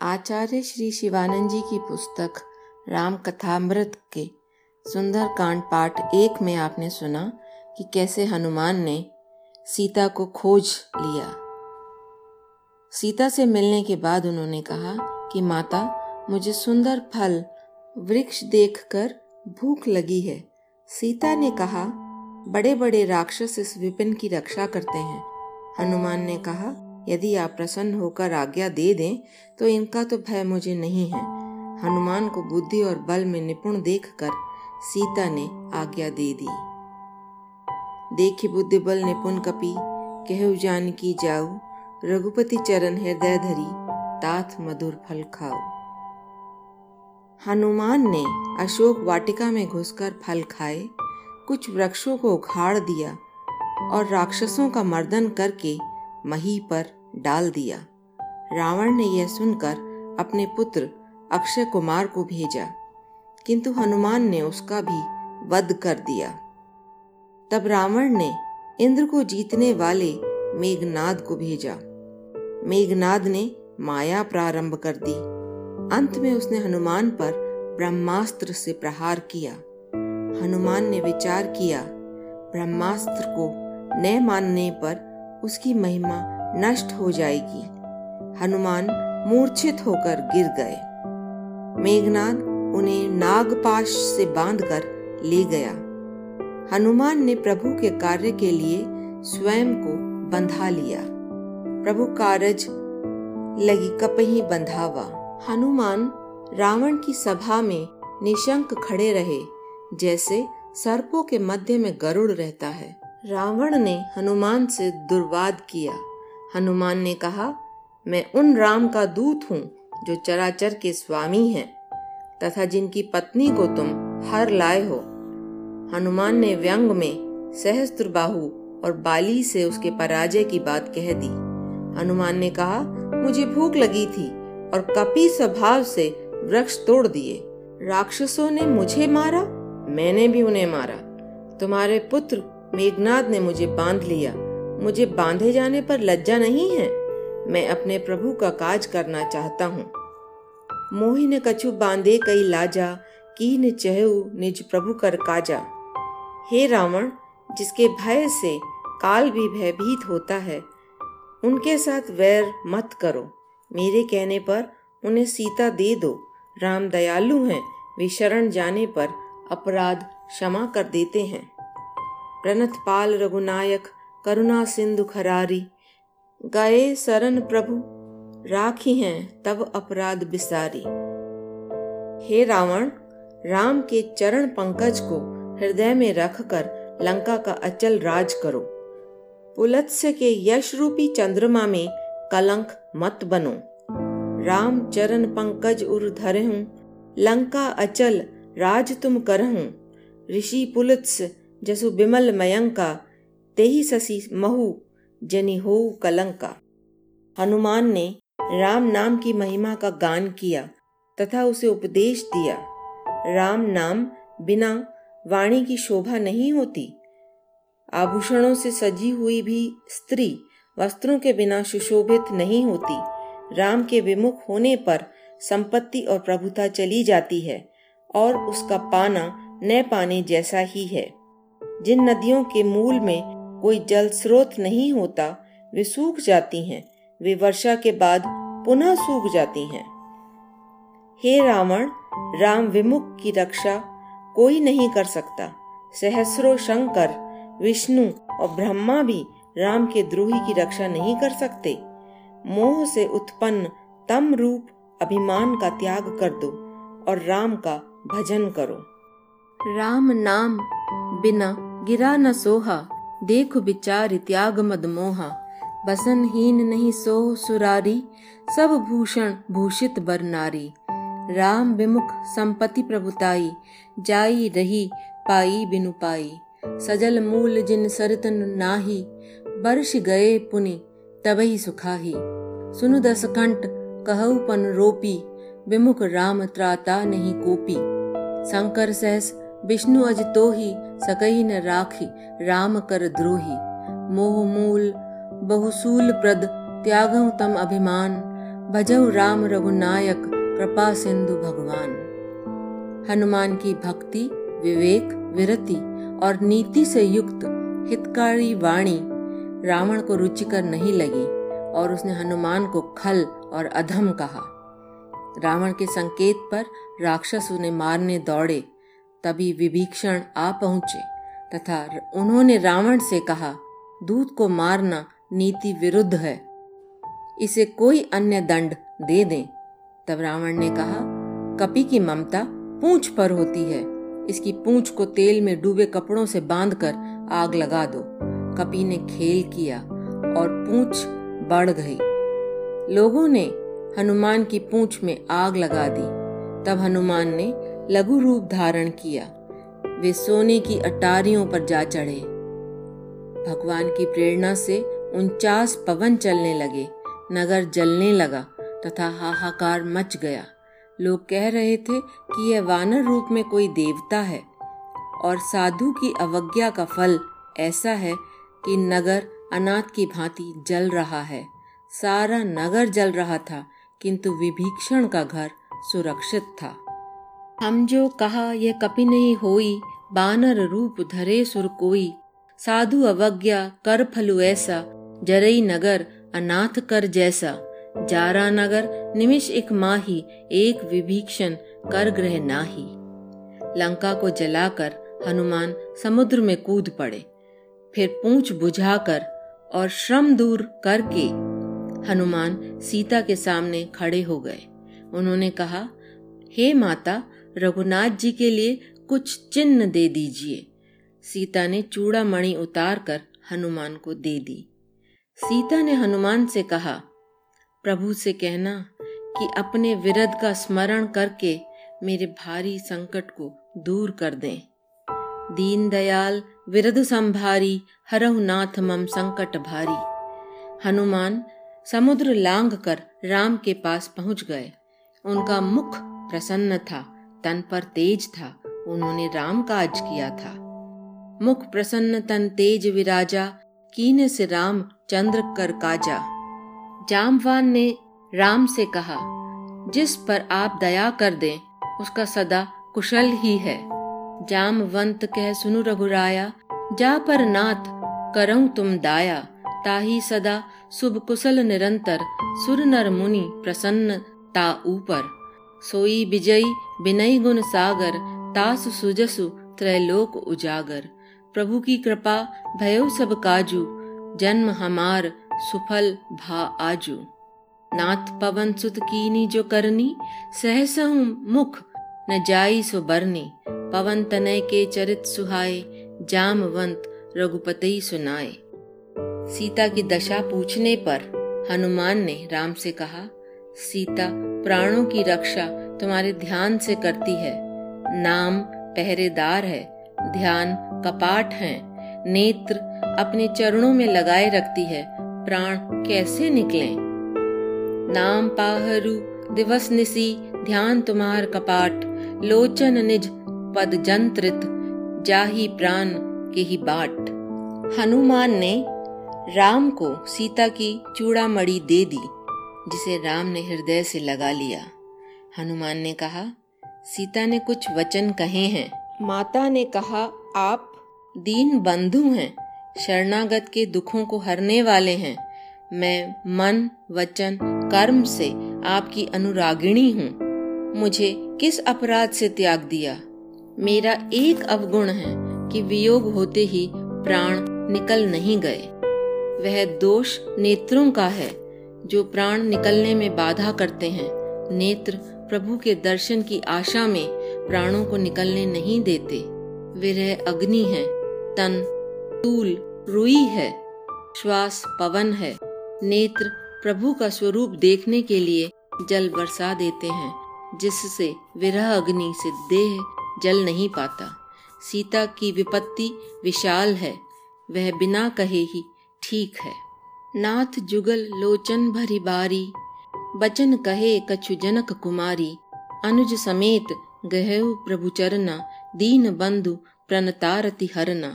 आचार्य श्री शिवानंद जी की पुस्तक राम कथामृत के सुंदर कांड पाठ एक में आपने सुना कि कैसे हनुमान ने सीता को खोज लिया। सीता से मिलने के बाद उन्होंने कहा कि, माता, मुझे सुंदर फल वृक्ष देखकर भूख लगी है। सीता ने कहा बड़े बड़े राक्षस इस विपिन की रक्षा करते हैं। हनुमान ने कहा यदि आप प्रसन्न होकर आज्ञा दे दें तो इनका तो भय मुझे नहीं है। हनुमान को बुद्धि और बल में निपुण देखकर सीता ने आज्ञा दे दी। देखी बुद्धि बल निपुण कपि, कहु जान की जाऊ। रघुपति चरण हृदय धरी, तात मधुर फल खाओ हनुमान ने अशोक वाटिका में घुसकर फल खाए, कुछ वृक्षों को उखाड़ दिया और राक्षसों का मर्दन करके मही पर डाल दिया। रावण ने यह सुनकर अपने पुत्र अक्षय कुमार को भेजा, किंतु हनुमान ने उसका भी वध कर दिया। तब रावण ने इंद्र को जीतने वाले मेघनाद को भेजा। मेघनाद ने माया प्रारंभ कर दी। अंत में उसने हनुमान पर ब्रह्मास्त्र से प्रहार किया। हनुमान ने विचार किया, ब्रह्मास्त्र को न मानने पर उसकी महिमा नष्ट हो जाएगी। हनुमान मूर्छित होकर गिर गए। मेघनाद उन्हें नागपाश से बांधकर ले गया। हनुमान ने प्रभु के कार्य के लिए स्वयं को बंधा लिया। प्रभु कारज लगी कपही बंधावा। हनुमान रावण की सभा में निशंक खड़े रहे, जैसे सर्पों के मध्य में गरुड़ रहता है। रावण ने हनुमान से दुर्वाद किया। हनुमान ने कहा, मैं उन राम का दूत हूँ जो चराचर के स्वामी हैं, तथा जिनकी पत्नी को तुम हर लाए हो। हनुमान ने व्यंग में सहस्त्र बाहु और बाली से उसके पराजय की बात कह दी। हनुमान ने कहा, मुझे भूख लगी थी और कपि स्वभाव से वृक्ष तोड़ दिए। राक्षसों ने मुझे मारा, मैंने भी उन्हें मारा। तुम्हारे पुत्र मेघनाथ ने मुझे बाँध लिया। मुझे बांधे जाने पर लज्जा नहीं है? मैं अपने प्रभु का काज करना चाहता हूँ। मोहिन कछु बांधे कई लाजा, कीन चहु निज प्रभु कर काजा। हे रावण, जिसके भय से काल भी भयभीत होता है, उनके साथ वैर मत करो। मेरे कहने पर उन्हें सीता दे दो। राम दयालु हैं, वे शरण जाने पर अपराध क्षमा कर देते हैं। प्रणत पाल रघुनायक करुणा सिंधु खरारी। गए शरण प्रभु, राखी हैं तब अपराध बिसारी। हे रावण, राम के चरण पंकज को हृदय में रखकर लंका का अचल राज करो। पुलत्स्य के यश रूपी चंद्रमा में कलंक मत बनो। राम चरण पंकज उर धरे हूँ लंका अचल राज तुम करहूँ। ऋषि पुलत्स जसु बिमल मयंका तेही ससी महु जनि हो कलंका। हनुमान ने राम नाम की महिमा का गान किया तथा उसे उपदेश दिया। राम नाम बिना वाणी की शोभा नहीं होती। आभूषणों से सजी हुई भी स्त्री वस्त्रों के बिना सुशोभित नहीं होती। राम के विमुख होने पर संपत्ति और प्रभुता चली जाती है और उसका पाना न पाने जैसा ही है। जिन नदियों के मूल में कोई जल स्रोत नहीं होता, वे सूख जाती हैं। वे वर्षा के बाद पुनः सूख जाती हैं। हे रावण, राम विमुख की रक्षा कोई नहीं कर सकता। सहस्रो शंकर, विष्णु और ब्रह्मा भी राम के द्रोही की रक्षा नहीं कर सकते। मोह से उत्पन्न तम रूप अभिमान का त्याग कर दो और राम का भजन करो। राम नाम बिना गिरा न सोहा। देख विचार त्याग मद मोहा। बसन हीन नहीं सोह सुरारी, सब भूषण भूषित बर नारी। राम विमुख संपत्ति प्रभुताई, जाई रही पाई बिनु पाई। सजल मूल जिन सरतन नाही बर्ष गए पुनि तब तबही सुखाही। सुनु दस कंठ कहु पन रोपी, विमुख राम त्राता नहीं कोपी। शंकर सहस विष्णु अज तो ही सकई न राखी, राम कर द्रोही। मोह मूल, बहुसूल प्रद, त्यागहु तम अभिमान। भजऊ राम रघुनायक कृपा सिंधु भगवान। हनुमान की भक्ति, विवेक, विरति और नीति से युक्त हितकारी वाणी रावण को रुचिकर नहीं लगी और उसने हनुमान को खल और अधम कहा। रावण के संकेत पर राक्षस उन्हें मारने दौड़े। तभी विभीषण आ पहुँचे तथा उन्होंने रावण से कहा दूध को मारना नीति विरुद्ध है। इसे कोई अन्य दंड दे दें। तब रावण ने कहा, कपि की ममता पूंछ पर होती है। इसकी पूंछ को तेल में डूबे कपड़ों से बांधकर आग लगा दो। कपि ने खेल किया और पूंछ बढ़ गई। लोगों ने हनुमान की पूंछ में आग लगा दी। तब हनुमान ने लघु रूप धारण किया। वे सोने की अटारियों पर जा चढ़े। भगवान की प्रेरणा से उनचास पवन चलने लगे। नगर जलने लगा तथा हाहाकार मच गया। लोग कह रहे थे कि यह वानर रूप में कोई देवता है और साधु की अवज्ञा का फल ऐसा है कि नगर अनाथ की भांति जल रहा है। सारा नगर जल रहा था, किंतु विभीषण का घर सुरक्षित था। हम जो कहा यह कपि नहीं होई, बानर रूप धरे सुर कोई। साधु अवज्ञा कर फलु ऐसा जरई नगर अनाथ कर जैसा। जारा नगर निमिष एक माही, एक विभीषण कर ग्रह नाही। लंका को जलाकर हनुमान समुद्र में कूद पड़े। फिर पूंछ बुझाकर और श्रम दूर करके हनुमान सीता के सामने खड़े हो गए। उन्होंने कहा, हे माता रघुनाथ जी के लिए कुछ चिन्ह दे दीजिए। सीता ने चूड़ा मणि उतार कर हनुमान को दे दी। सीता ने हनुमान से कहा, प्रभु से कहना कि अपने विरध का स्मरण करके मेरे भारी संकट को दूर कर दें। दीन दयाल विरध संभारी हरहुनाथ मम संकट भारी। हनुमान समुद्र लांग कर राम के पास पहुँच गए। उनका मुख प्रसन्न था। तन पर तेज था, उन्होंने राम काज किया था। मुख प्रसन्न, तन तेज विराजा, कीने से राम, चंद्र कर काजा। जामवान ने राम से कहा, जिस पर आप दया कर दें, उसका सदा कुशल ही है। जामवंत कह सुनु रघुराया, जा पर नाथ करऊं तुम दाया। ताही सदा शुभ कुशल निरंतर, सुर नर मुनि प्रसन्न ता ऊपर। सोई विजयी बिनई गुण सागर, तास सुजसु त्रैलोक उजागर। प्रभु की कृपा भयो सब काजू, जन्म हमार सुफल भा आजू। नाथ पवन सुत कीनी जो करनी, सहसहु मुख न जाई सो बरनी। पवन तनय के चरित सुहाए, जामवंत रघुपति सुनाए। सीता की दशा पूछने पर हनुमान ने राम से कहा सीता, प्राणों की रक्षा तुम्हारे ध्यान से करती है। नाम पहरेदार है, ध्यान कपाट है। नेत्र अपने चरणों में लगाए रखती है, प्राण कैसे निकले? नाम पाहरू, दिवस निसी, ध्यान तुम्हार कपाट, लोचन निज पद जंत्रित जाही प्राण के ही बाट। हनुमान ने राम को सीता की चूड़ामणि दे दी। जिसे राम ने हृदय से लगा लिया। हनुमान ने कहा, सीता ने कुछ वचन कहे हैं। माता ने कहा, आप दीन बंधु हैं, शरणागत के दुखों को हरने वाले हैं। मैं मन, वचन, कर्म से आपकी अनुरागिणी हूँ। मुझे किस अपराध से त्याग दिया? मेरा एक अवगुण है कि वियोग होते ही प्राण निकल नहीं गए। वह दोष नेत्रों का है। जो प्राण निकलने में बाधा करते हैं, नेत्र प्रभु के दर्शन की आशा में प्राणों को निकलने नहीं देते। विरह अग्नि है, तन तूल रुई है, श्वास पवन है। नेत्र प्रभु का स्वरूप देखने के लिए जल बरसा देते हैं, जिससे विरह अग्नि से देह जल नहीं पाता। सीता की विपत्ति विशाल है, वह बिना कहे ही ठीक है। नाथ जुगल लोचन भरी बारी। बचन कहे कछु जनक कुमारी। अनुज समेत गहु प्रभु चरना। दीन बंधु प्रणतारति हरना।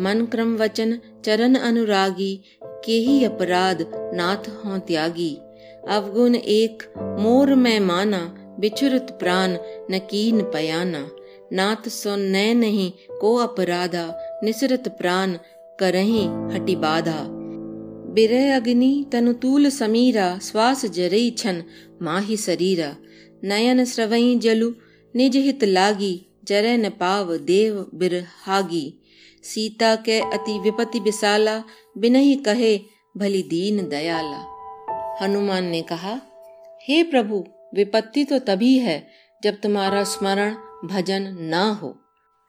मन क्रम वचन चरण अनुरागी। के ही अपराध नाथ हो त्यागी। अवगुण एक मोर में माना। बिछुरत प्राण नकीन पयाना। नाथ सो नय नहीं को अपराधा। निसरत प्राण करही हटि बाधा। बिरह अग्नि तनुतूल समीरा, श्वास जरई छन, माही शरीरा नयन स्रवई जलु, निज हित लागी, जरे न पाव देव बिरहागी सीता के अति विपति विशाला बिनही कहे, भली दीन दयाला। हनुमान ने कहा, हे प्रभु, विपत्ति तो तभी है, जब तुम्हारा स्मरण भजन न हो।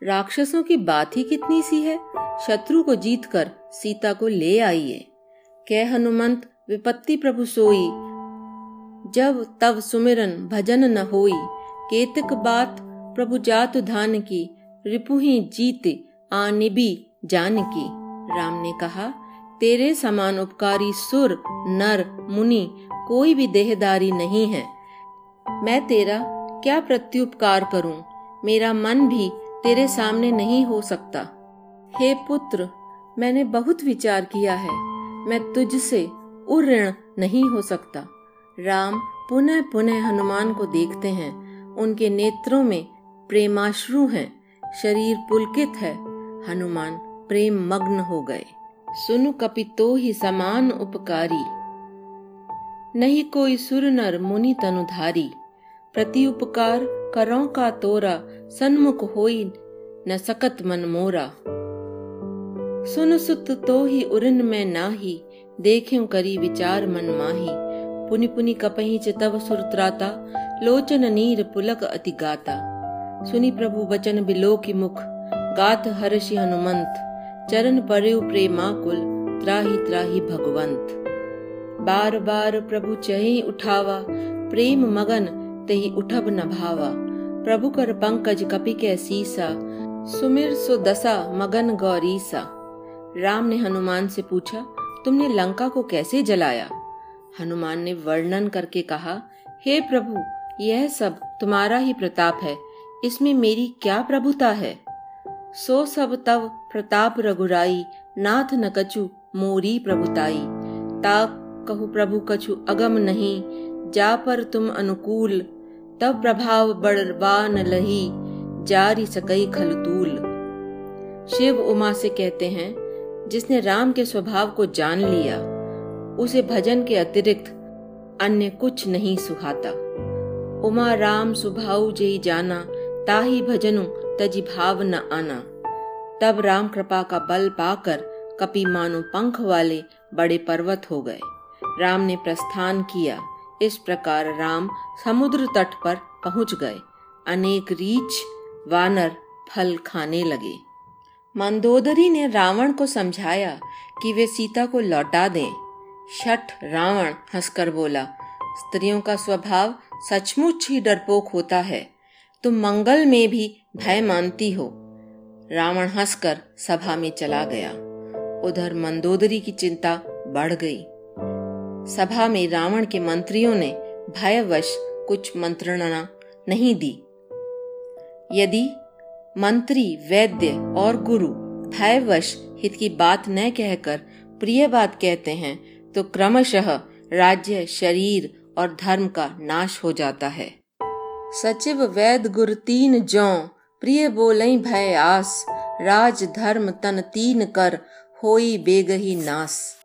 राक्षसों की बात ही कितनी सी है? शत्रु को जीतकर सीता को ले आइए। कह हनुमंत, विपत्ति प्रभु सोई। जब तब सुमिरन भजन न होई, केतक बात प्रभु जात धान की रिपुही जीत आनिबी जान की। राम ने कहा, तेरे समान उपकारी सुर, नर, मुनि कोई भी देहदारी नहीं है। मैं तेरा क्या प्रत्युपकार करूँ? मेरा मन भी तेरे सामने नहीं हो सकता। हे पुत्र, मैंने बहुत विचार किया है। मैं तुझसे उऋण नहीं हो सकता। राम पुनः पुनः हनुमान को देखते हैं। उनके नेत्रों में प्रेमाश्रु हैं। शरीर पुलकित है। हनुमान प्रेम मग्न हो गए। सुनु कपितो ही समान उपकारी। नहीं कोई सुर नर मुनि तनुधारी। प्रति उपकार करो का तोरा, सन्मुख होई न सकत मन मोरा। सुन सुत तो ही उरन में नाही, देख्यू करी विचार मन माही। पुनि पुनि कपही च तव सुरत्राता लोचन नीर पुलक अति गाता। सुनि प्रभु बचन बिलो की मुख, गात हर्षि हनुमंत। चरण पर्यु प्रेमाकुल त्राही त्राही भगवंत। बार बार प्रभु चही उठावा, प्रेम मगन तेहि उठब न भावा। प्रभु कर पंकज कपि के सीसा, सुमिर सो दशा मगन गौरीसा। राम ने हनुमान से पूछा, तुमने लंका को कैसे जलाया? हनुमान ने वर्णन करके कहा, हे प्रभु, यह सब तुम्हारा ही प्रताप है। इसमें मेरी क्या प्रभुता है? सो सब तब प्रताप रघुराई, नाथ न कछु मोरी प्रभुताई। ता कहु प्रभु कछु अगम नहीं, जा पर तुम अनुकूल। तब प्रभाव बड़वान लही जारी सकई खलतूल। शिव उमा से कहते हैं जिसने राम के स्वभाव को जान लिया, उसे भजन के अतिरिक्त अन्य कुछ नहीं सुहाता। उमा राम सुभाऊ जय जाना, ताही भजनु तजी भाव न आना। तब राम कृपा का बल पाकर कपि मानो पंख वाले बड़े पर्वत हो गए। राम ने प्रस्थान किया। इस प्रकार राम समुद्र तट पर पहुँच गए। अनेक रीछ, वानर फल खाने लगे। मंदोदरी ने रावण को समझाया कि वे सीता को लौटा दें। शठ रावण हंसकर बोला, स्त्रियों का स्वभाव सचमुच ही डरपोक होता है। तुम मंगल में भी भय मानती हो। रावण हंसकर सभा में चला गया। उधर मंदोदरी की चिंता बढ़ गई। सभा में रावण के मंत्रियों ने भयवश कुछ मंत्रणा नहीं दी। यदि मंत्री, वैद्य और गुरु। भयवश हित की बात न कहकर प्रिय बात कहते हैं तो क्रमशः राज्य, शरीर और धर्म का नाश हो जाता है। सचिव वैद गुर तीन जौ प्रिय बोलई भय आस। राज, धर्म तन तीन कर, होई बेगही नास।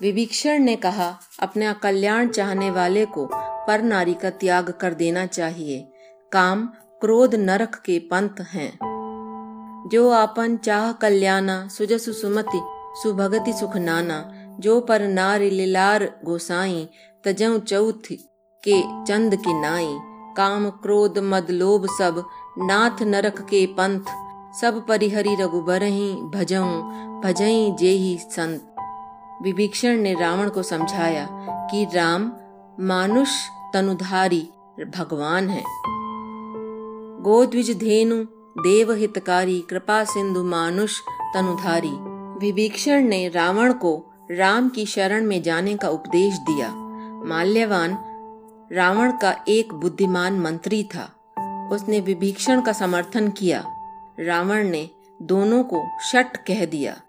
विभीषण ने कहा, अपने कल्याण चाहने वाले को पर नारी का त्याग कर देना चाहिए। काम क्रोध नरक के पंथ हैं। जो आपन चाह कल्याणा, सुजसु सुमति, सुभगति सुख नाना, जो पर नारी लिलार गोसाई, तजऊ चौथ के चंद के नाई। काम क्रोध, मद लोभ सब, नाथ नरक के पंथ। सब परिहरि रघुबरही भजऊ, भजई जेही संत। विभीषण ने रावण को समझाया कि राम, मानुष तनुधारी, भगवान है। गोद्विज धेनु देव हितकारी कृपा सिंधु मानुष तनुधारी। विभीषण ने रावण को राम की शरण में जाने का उपदेश दिया। माल्यवान, रावण का एक बुद्धिमान मंत्री था। उसने विभीषण का समर्थन किया। रावण ने दोनों को शट कह दिया।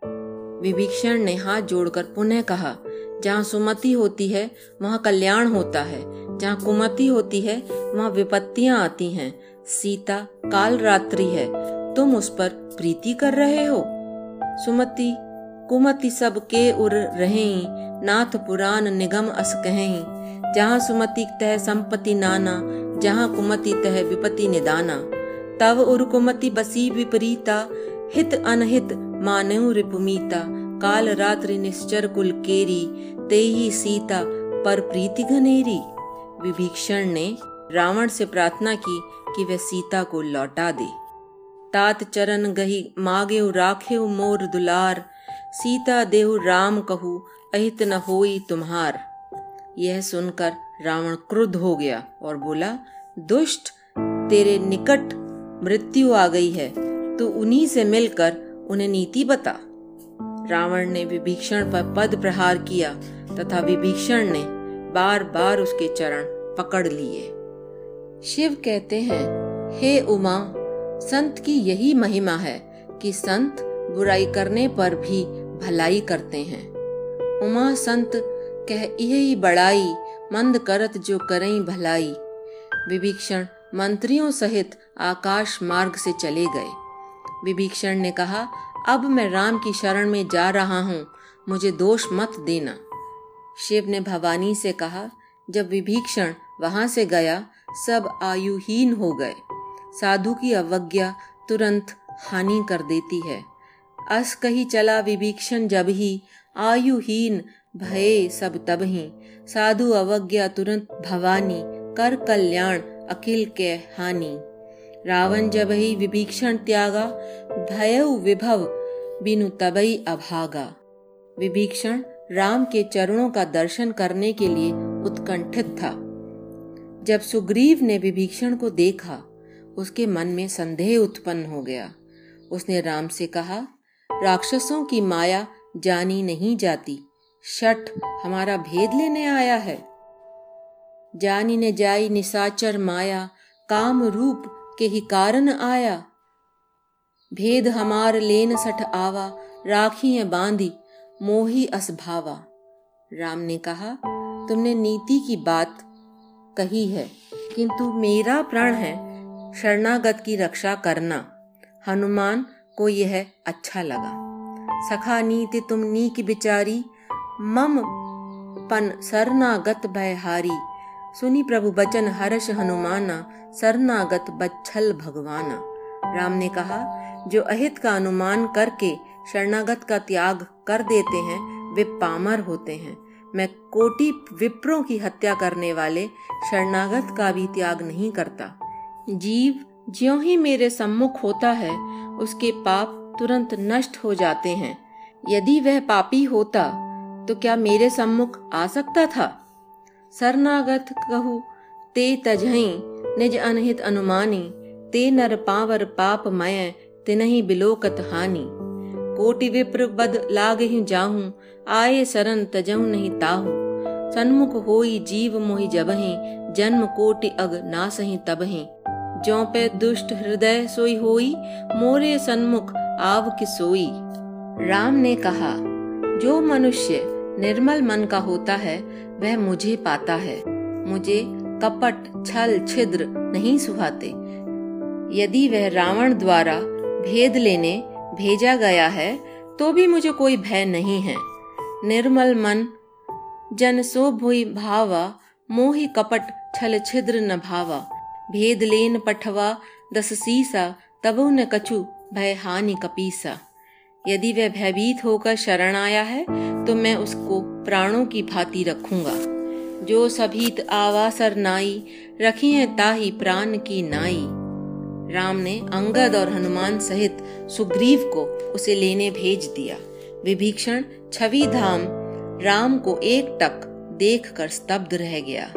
विभीषण ने हाथ जोड़कर पुनः कहा जहाँ सुमति होती है, वहाँ कल्याण होता है। जहाँ कुमति होती है, वहाँ विपत्तियाँ आती हैं। सीता, काल रात्रि है। तुम उस पर प्रीति कर रहे हो। सुमति, कुमति सब के उर रहे, नाथ पुराण निगम अस कहें। जहाँ सुमति तह संपत्ति नाना, जहाँ कुमति तह विपति निदाना। तव उर कुमति बसी विपरीता, हित अनहित मानव रिपुमीता। काल रात्रि निश्चर कुल केरी ते ही सीता पर प्रीति घनेरी। विभीषण ने रावण से प्रार्थना की कि वह सीता को लौटा दे। तात चरण गही मागे राखे मोर दुलार, सीता देहु राम कहू अहित न होई तुम्हार। यह सुनकर रावण क्रुद्ध हो गया और बोला, दुष्ट, तेरे निकट मृत्यु आ गई है, तू उन्हीं से मिलकर उन्हें नीति बता। रावण ने विभीषण पर पद प्रहार किया तथा विभीषण ने बार बार उसके चरण पकड़ लिए। शिव कहते हैं, हे उमा, संत की यही महिमा है कि संत बुराई करने पर भी भलाई करते हैं। उमा, संत, कह यही बड़ाई, मंद करत जो करई भलाई विभीषण मंत्रियों सहित आकाश मार्ग से चले गए। विभीषण ने कहा अब मैं राम की शरण में जा रहा हूँ, मुझे दोष मत देना। शिव ने भवानी से कहा, जब विभीषण वहाँ से गया, सब आयुहीन हो गए। साधु की अवज्ञा तुरंत हानि कर देती है। अस कही चला विभीक्षण जब ही, आयुहीन भय सब तब ही। साधु अवज्ञा तुरंत भवानी, कर कल्याण, अखिल के हानि। रावण जब ही विभीक्षण त्यागा, भय विभव बिनु तबई अभागा। विभीषण राम के चरणों का दर्शन करने के लिए उत्कंठित था। जब सुग्रीव ने विभीषण को देखा, उसके मन में संदेह उत्पन्न हो गया। उसने राम से कहा, राक्षसों की माया जानी नहीं जाती। शठ हमारा भेद लेने आया है। जानी ने जाई निसाचर माया, काम रूप के ही कारण आया। भेद हमार लेन सठ आवा राखी बांधी, मोही असभावा राम ने कहा, तुमने नीति की बात कही है, किंतु मेरा प्रण है शरणागत की रक्षा करना। हनुमान को यह अच्छा लगा। सखा नीति तुम नीक बिचारी, मम पन सरनागत भयहारी सुनी प्रभु बचन हर्ष हनुमाना सरनागत बच्छल भगवाना। राम ने कहा, जो अहित का अनुमान करके शरणागत का त्याग कर देते हैं, वे पामर होते हैं। मैं कोटि विप्रों की हत्या करने वाले शरणागत का भी त्याग नहीं करता। जीव ज्यो ही मेरे सम्मुख होता है, उसके पाप तुरंत नष्ट हो जाते हैं। यदि वह पापी होता तो क्या मेरे सम्मुख आ सकता था? शरणागत कहू, ते तजही, निज अनहित अनुमानी ते नर पावर पाप मय, तिनहि बिलोकत हानि। कोटि विप्र बद लाग ही जाहू आए शरण तजहु नहीं ताहू। सन्मुख होई जीव मोहि जबहि, जन्म कोटि अग नासहि तबहि। जो पे दुष्ट हृदय सोई होई, मोरे सन्मुख आव की सोई। राम ने कहा, जो मनुष्य निर्मल मन का होता है, वह मुझे पाता है। मुझे कपट, छल, छिद्र नहीं सुहाते। यदि वह रावण द्वारा भेद लेने भेजा गया है तो भी मुझे कोई भय नहीं है। निर्मल मन, जन सो भावा, मोहि कपट छल छिद्र न भावा। भेद लेन पठवा दस सीसा, तबो न कछु भय हानि कपीसा। यदि वह भयभीत होकर शरण आया है तो मैं उसको प्राणों की भांति रखूँगा। जो सभीत आवासर नाई रखी है ताही प्राण की नाई। राम ने अंगद और हनुमान सहित सुग्रीव को उसे लेने भेज दिया। विभीषण छवि धाम राम को एक टक देख कर स्तब्ध रह गया।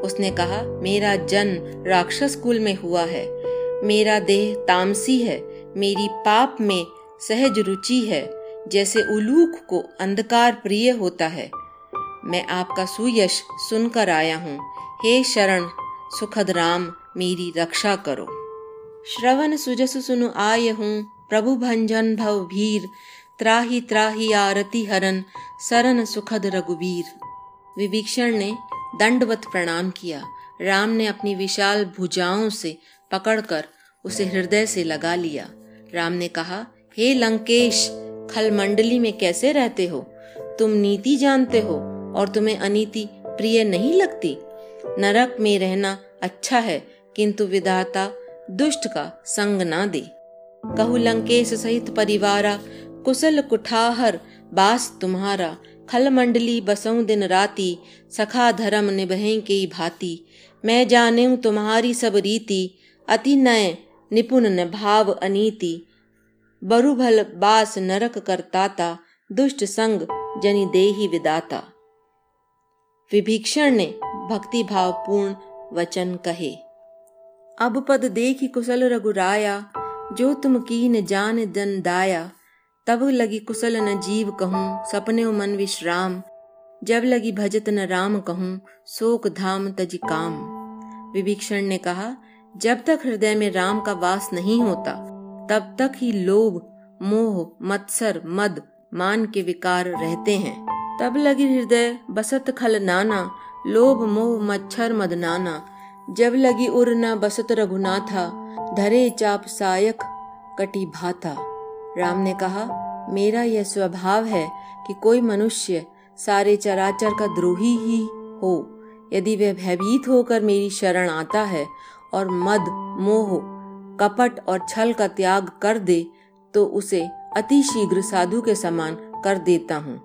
उसने कहा, मेरा जन्म राक्षस कुल में हुआ है। मेरा देह तामसी है। मेरी पाप में सहज रुचि है। जैसे उलूक को अंधकार प्रिय होता है। मैं आपका सुयश सुनकर आया हूँ। हे शरण, सुखद राम, मेरी रक्षा करो। श्रवण सुजस सुनु आय हूँ प्रभु भंजन भव भीर, त्राही त्राही आरती हरन सरन सुखद रघुवीर। विभीषण ने दंडवत प्रणाम किया। राम ने अपनी विशाल भुजाओं से पकड़कर उसे हृदय से लगा लिया। राम ने कहा, हे लंकेश खल मंडली में कैसे रहते हो? तुम नीति जानते हो और तुम्हें अनीति प्रिय नहीं लगती? नरक में रहना अच्छा है, किंतु विधाता दुष्ट का संग ना दे। कहु, लंकेश सहित परिवारा, कुशल कुठाहर, बास तुम्हारा, खल मंडली बसऊ दिन राती, सखा धर्म निभे के भाती। मैं जाने तुम्हारी सब रीति, अति नय, निपुण न भाव अनीति। बरुभल बास नरक करताता, दुष्ट संग जनि देही विदाता। विभीक्षण ने भक्ति भाव पूर्ण वचन कहे। अब पद देखी कुशल रघुराया जो तुम की न जान दन दाया। तब लगी कुशल न जीव कहूँ, सपने मन विश्राम। जब लगी भजत न राम कहूँ, शोक धाम तज काम। विभीषण ने कहा, जब तक हृदय में राम का वास नहीं होता, तब तक ही लोभ, मोह, मत्सर, मद, मान के विकार रहते हैं। तब लगी हृदय बसत खल नाना, लोभ, मोह, मच्छर, मद नाना। जब लगी उर न बसत रघुनाथा, धरे चाप सायक कटी भाता। राम ने कहा, मेरा यह स्वभाव है कि कोई मनुष्य सारे चराचर का द्रोही ही हो। यदि वह भयभीत होकर मेरी शरण आता है और मद, मोह, कपट और छल का त्याग कर दे तो उसे अति शीघ्र साधु के समान कर देता हूँ।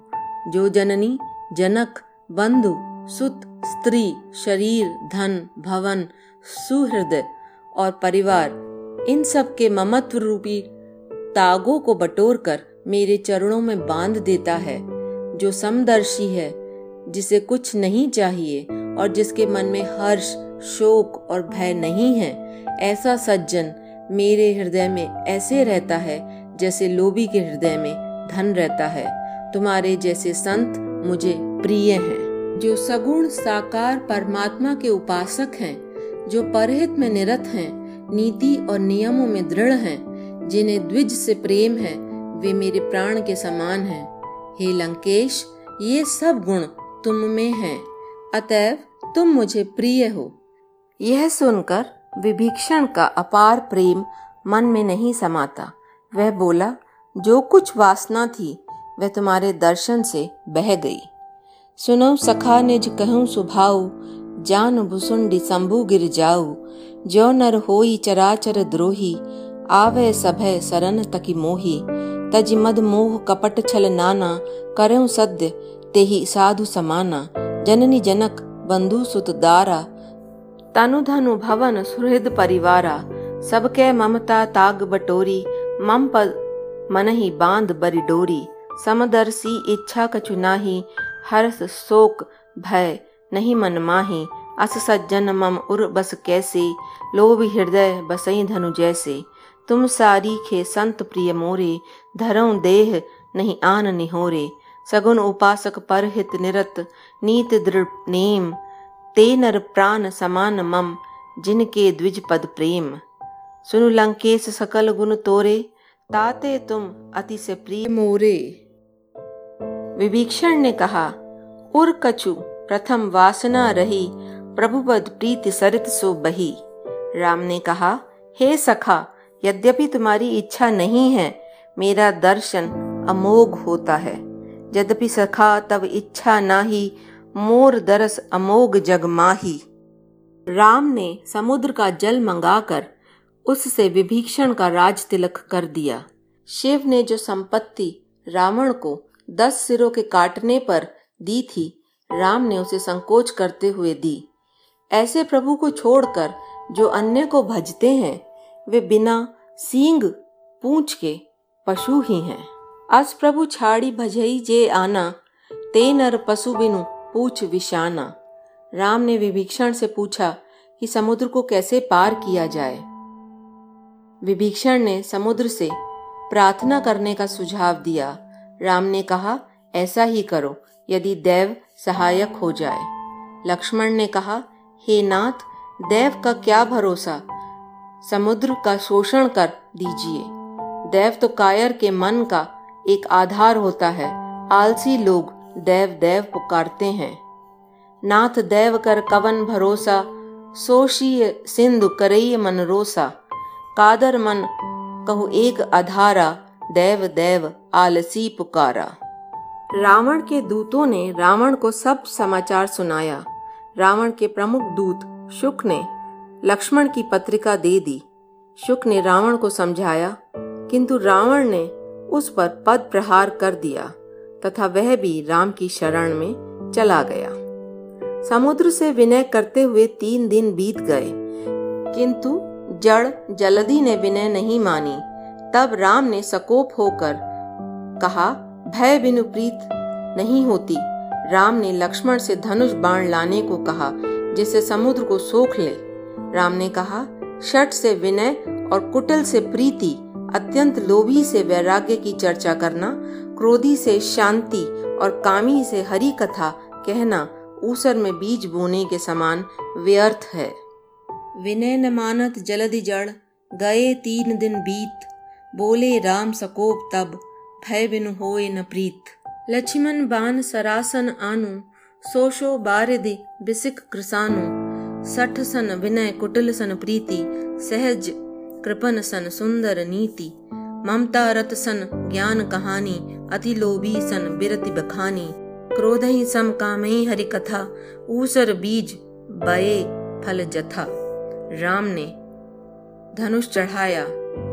जो जननी, जनक, बंधु सुत, स्त्री, शरीर, धन, भवन सुहृदय और परिवार, इन सब के ममत्व रूपी तागों को बटोर कर मेरे चरणों में बाँध देता है, जो समदर्शी है, जिसे कुछ नहीं चाहिए और जिसके मन में हर्ष, शोक और भय नहीं है। ऐसा सज्जन मेरे हृदय में ऐसे रहता है, जैसे लोभी के हृदय में धन रहता है। तुम्हारे जैसे संत मुझे प्रिय हैं। जो सगुण साकार परमात्मा के उपासक हैं, जो परहित में निरत हैं, नीति और नियमों में दृढ़ हैं, जिन्हें द्विज से प्रेम है, वे मेरे प्राण के समान हैं। हे लंकेश, ये सब गुण तुम में हैं। अतएव तुम मुझे प्रिय हो। यह सुनकर विभीषण का अपार प्रेम मन में नहीं समाता। वह बोला, जो कुछ वासना थी, वह तुम्हारे दर्शन से बह गई। सुनो सखा निज कहूँ सुभाऊ, जान भुसुंडी शंभु गिर जाऊ। जो नर होई चराचर द्रोही, आवे सभय सरन तकी मोही। तज मद मोह कपट छल नाना, करऊ सद्य तेहि साधु समाना। जननी जनक, बंधु सुत दारा, तनु धनु भवन सुहृद परिवारा। सबके ममता ताग बटोरी, मम पद मन ही बाँध बरी डोरी। समदर्शी इच्छा कछु नाही हर्ष शोक भय नहीं मन माही। अस सज्जन मम उर बस कैसे? लोभ हृदय बसई धनु जैसे। तुम सारी खे संत प्रिय मोरे। धरऊ देह नहीं आन निहोरे। सगुन उपासक पर हित निरत। नीत दृढ़ नेम। ते नर प्राण समान मम। जिनके द्विज पद प्रेम। सुनु लंकेश सकल गुण तोरे। ताते तुम अति से प्रिय मोरे। विभीषण ने कहा, उर कछु, प्रथम वासना रही प्रभुपद प्रीति सरित सो बही। राम ने कहा, हे सखा, यद्यपि तुम्हारी इच्छा नहीं है, मेरा दर्शन अमोघ होता है। यद्यपि सखा, तब इच्छा नाही, मोर दरस अमोघ जग माही। राम ने समुद्र का जल मंगाकर उससे विभीषण का राज तिलक कर दिया। शिव ने जो संपत्ति रावण को दस सिरों के काटने पर दी थी। राम ने उसे संकोच करते हुए दी। ऐसे प्रभु को छोड़कर जो अन्य को भजते हैं, वे बिना सींग पूछ के पशु ही हैं। अस प्रभु छाड़ी भजई जे आना ते नर पशु बिनु पूछ विशाना। राम ने विभीषण से पूछा कि समुद्र को कैसे पार किया जाए। विभीषण ने समुद्र से प्रार्थना करने का सुझाव दिया। राम ने कहा, ऐसा ही करो, यदि देव सहायक हो जाए। लक्ष्मण ने कहा, हे नाथ, देव का क्या भरोसा? समुद्र का शोषण कर दीजिए। देव तो कायर के मन का एक आधार होता है। आलसी लोग देव देव पुकारते हैं। नाथ देव कर कवन भरोसा सोशी सिंधु करई मन रोसा। कादर मन कहु एक अधारा देव देव आलसी पुकारा। रावण के दूतों ने रावण को सब समाचार सुनाया। रावण के प्रमुख दूत शुक ने लक्ष्मण की पत्रिका दे दी। शुक ने रावण को समझाया, किंतु रावण ने उस पर पद प्रहार कर दिया, तथा वह भी राम की शरण में चला गया। समुद्र से विनय करते हुए तीन दिन बीत गए। किंतु जड़ जल्दी ने विनय नहीं मानी। तब राम ने सकोप होकर कहा, भय बिनु प्रीत नहीं होती। राम ने लक्ष्मण से धनुष बाण लाने को कहा, जिससे समुद्र को सोख ले। राम ने कहा शट से विनय और कुटिल से प्रीति, अत्यंत लोभी से वैराग्य की चर्चा करना, क्रोधी से शांति और कामी से हरि कथा कहना, ऊसर में बीज बोने के समान व्यर्थ है। विनय न मानत जलदि जड़ गए तीन दिन बीत। बोले राम सकोप तब भय बिनु होए न प्रीत लक्ष्मण बान सरासन आनु सोशो बारिदि बिसिक कृसानु सठ सन विनय कुटिल सन प्रीति सहज कृपन सन सुंदर नीति ममता रत सन ज्ञान कहानी अति लोभी सन बिरति बखानी क्रोध ही सम कामई हरि कथा ऊसर बीज बये फल जथा राम ने धनुष चढ़ाया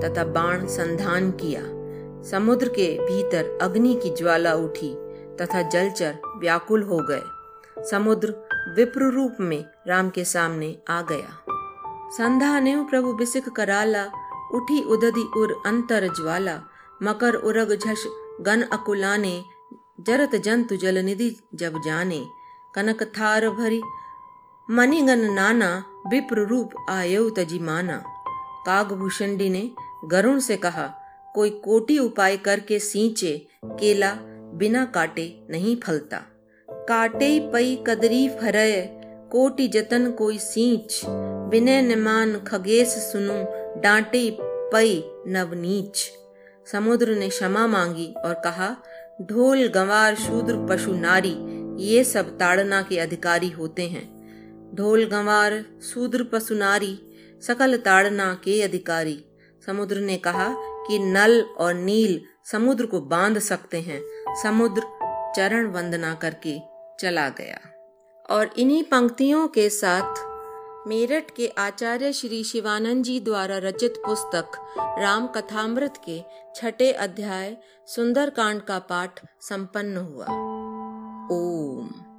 तथा बाण संधान किया समुद्र के भीतर अग्नि की ज्वाला उठी तथा जलचर व्याकुल हो गए। समुद्र विप्र रूप में राम के सामने आ गया। संधा ने प्रभु बिसिक कराला, उठी उदधि उर अंतर ज्वाला, मकर उरग झश गन अकुलाने, जरत जंतु जल निधि जब जाने। कनक थार भरी मणिगन नाना, विप्र रूप आयो तजी माना कागभूषणी ने गरुण से कहा कोई कोटि उपाय करके सींचे, केला बिना काटे नहीं फलता। काटे पई कदरी फरय, कोटि जतन कोई सींच। विनय निमान खगेश सुनु, डांटे पई नवनीच समुद्र ने क्षमा मांगी और कहा, ढोल, गंवार, शूद्र, पशु, नारी, ये सब ताड़ना के अधिकारी होते हैं। ढोल, गंवार, शूद्र, पशु, नारी, सकल ताड़ना के अधिकारी। समुद्र ने कहा कि नल और नील समुद्र को बाँध सकते हैं। समुद्र चरण वंदना करके चला गया। और इन्हीं पंक्तियों के साथ मेरठ के आचार्य श्री शिवानंद जी द्वारा रचित पुस्तक राम कथामृत के छठे अध्याय सुंदरकांड का पाठ संपन्न हुआ। ओम।